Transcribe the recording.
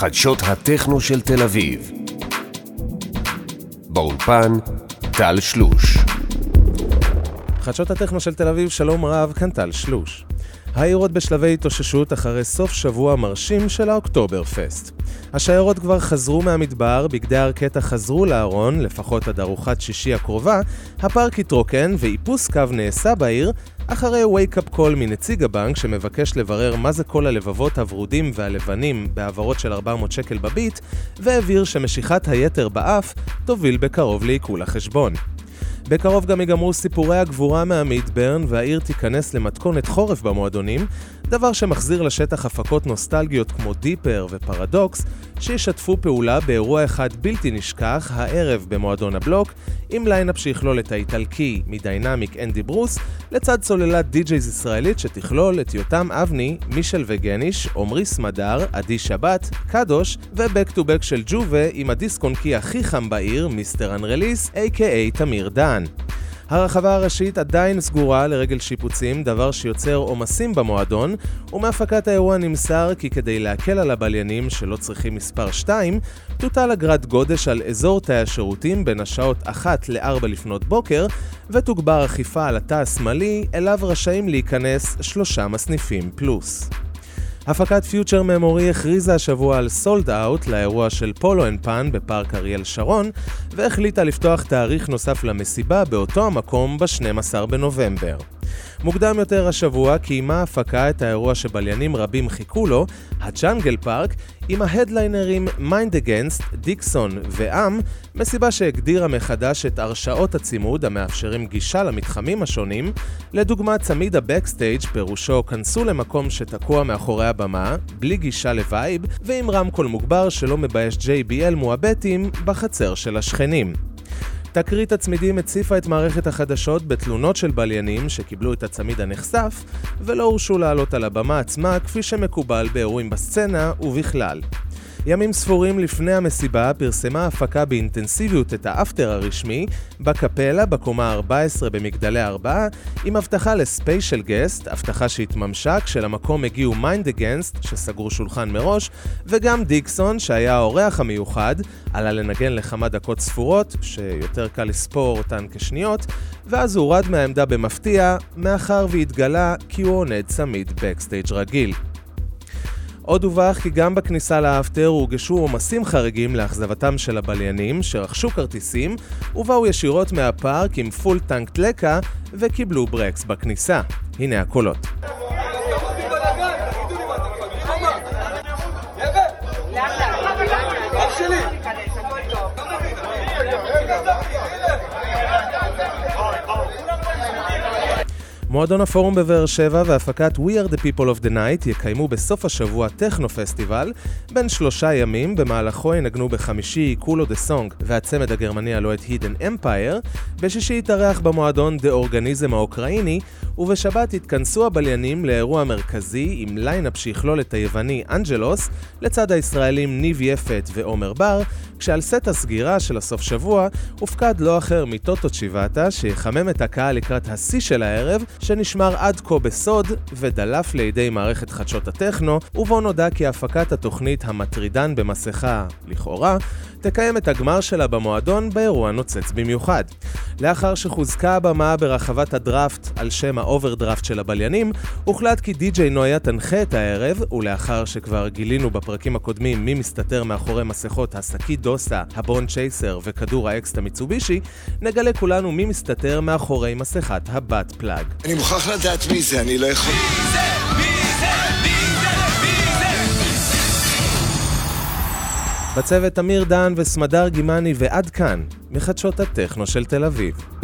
חדשות הטכנו של תל אביב. באולפן, טל שלוש. חדשות הטכנו של תל אביב, שלום רב, כאן טל שלוש. העיר עוד בשלבי התאוששות אחרי סוף שבוע מרשים של האוקטובר פסט. השיירות כבר חזרו מהמדבר, בגדי הארקטה חזרו לארון, לפחות עד ארוחת שישי הקרובה, הפארק התרוקן ואיפוס קו נעשה בעיר, אחרי wake-up call מנציג הבנק שמבקש לברר מה זה כל הלבבות הוורודים והלבנים בהעברות של 400 שקל בביט, והבהיר שמשיכת היתר באף תוביל בקרוב לעיכול החשבון. בקרוב גם ייגמרו סיפורי הגבורה מהמידברן והעיר תיכנס למתכונת חורף במועדונים, דבר שמחזיר לשטח הפקות נוסטלגיות כמו דיפר ופרדוקס, שישתפו פעולה באירוע אחד בלתי נשכח, הערב במועדון הבלוק, עם ליינאפ שיכלול את האיטלקי מדיינמיק אנדי ברוס, לצד סוללת די-ג'ייז ישראלית שתכלול את יותם אבני, מישל וגניש, עמרי סמדר, עדי שבת, קדוש, ו back to back של ג'ובה עם הדיסק ג'וקי הכי חם בעיר, Mister Unreleased, a.k.a תמיר דן. הרחבה הראשית עדיין סגורה לרגל שיפוצים, דבר שיוצר עומסים במועדון, ומהפקת האירוע נמסר כי כדי להקל על הבליינים שלא צריכים מספר 2, תוטל אגרת גודש על אזור תאי השירותים בין השעות 1 ל-4 לפנות בוקר, ותוגבר אכיפה על התא השמאלי, אליו רשאים להיכנס שלושה מסניפים פלוס. הפקת Future Memory הכריזה השבוע על sold out לאירוע של Polo and Pan בפארק אריאל שרון, והחליטה לפתוח תאריך נוסף למסיבה באותו המקום ב-12 בנובמבר. מוקדם יותר השבוע קיימה ההפקה את האירוע שבליינים רבים חיכו לו, ה Jungle Park, עם ההדליינרים Mind Against, דיקסון ו Âme, מסיבה שהגדירה מחדש את הרשאות הצימוד המאפשרים גישה למתחמים השונים, לדוגמה צמיד ה backstage פירושו כנסו למקום שתקוע מאחורי הבמה, בלי גישה ל vibe, ועם רמקול מוגבר שלא מבייש JBL מועבטים בחצר של השכנים. תקרית הצמידים הציפה את מערכת החדשות בתלונות של בליינים שקיבלו את הצמיד הנחשק ולא הורשו לעלות על הבמה עצמה כפי שמקובל באירועים בסצנה ובכלל. ימים ספורים לפני המסיבה פרסמה ההפקה באינטנסיביות את ה after הרשמי בקפלה בקומה 14 במגדלי 4 עם הבטחה ל special guest, הבטחה שהתממשה כשלמקום הגיעו Mind Against שסגרו שולחן מראש וגם דיקסון שהיה האורח המיוחד עלה לנגן לכמה דקות ספורות שיותר קל לספור אותן כשניות ואז הורד מהעמדה במפתיע מאחר והתגלה כי הוא עונד צמיד backstage רגיל. עוד דווח כי גם בכניסה ל after הורגשו עומסים חריגים לאכזבתם של הבליינים שרכשו כרטיסים ובאו ישירות מהפארק עם full tank דלק וקיבלו ברקס בכניסה. הנה הקולות. מועדון הפורום בבאר שבע והפקת We are the people of the night יקיימו בסוף השבוע טכנו פסטיבל בן שלושה ימים, במהלכו ינגנו בחמישי קולו דה סונג והצמד הגרמני הלוהט Hidden Empire, בשישי יתארח במועדון The Organism האוקראיני, ובשבת יתכנסו הבליינים לאירוע מרכזי עם lineup שיכלול את היווני אנג'לוס, לצד הישראלים ניב יפת ועומר בר, כשעל סט הסגירה של הסוף שבוע הופקד לא אחר מטוטו צ'יבאטה שיחמם את הקהל לקראת השיא של הערב, שנשמר עד כה בסוד ודלף לידי מערכת חדשות הטכנו, ובו נודע כי הפקת התוכנית המטרידן במסכה, לכאורה, תקיים את הגמר שלה במועדון באירוע נוצץ במיוחד. לאחר שחוזקה הבמה ברחבת הדראפט על שם האוברדראפט של הבליינים, הוחלט כי די.ג'יי נויה תנחה את הערב, ולאחר שכבר גילינו בפרקים הקודמים מי מסתתר מאחורי מסכות השקית דוסה, הבון צ'ייסר וכדור האקסטה מיצובישי, נגלה כולנו מי מסתתר מאחורי מסכת הבת פלאג. אני מוכרח לדעת מי זה, אני לא יכול... מי זה? מי זה? בצוות אמיר דן וסמדר גימני ועד כאן, מחדשות הטכנו של תל אביב.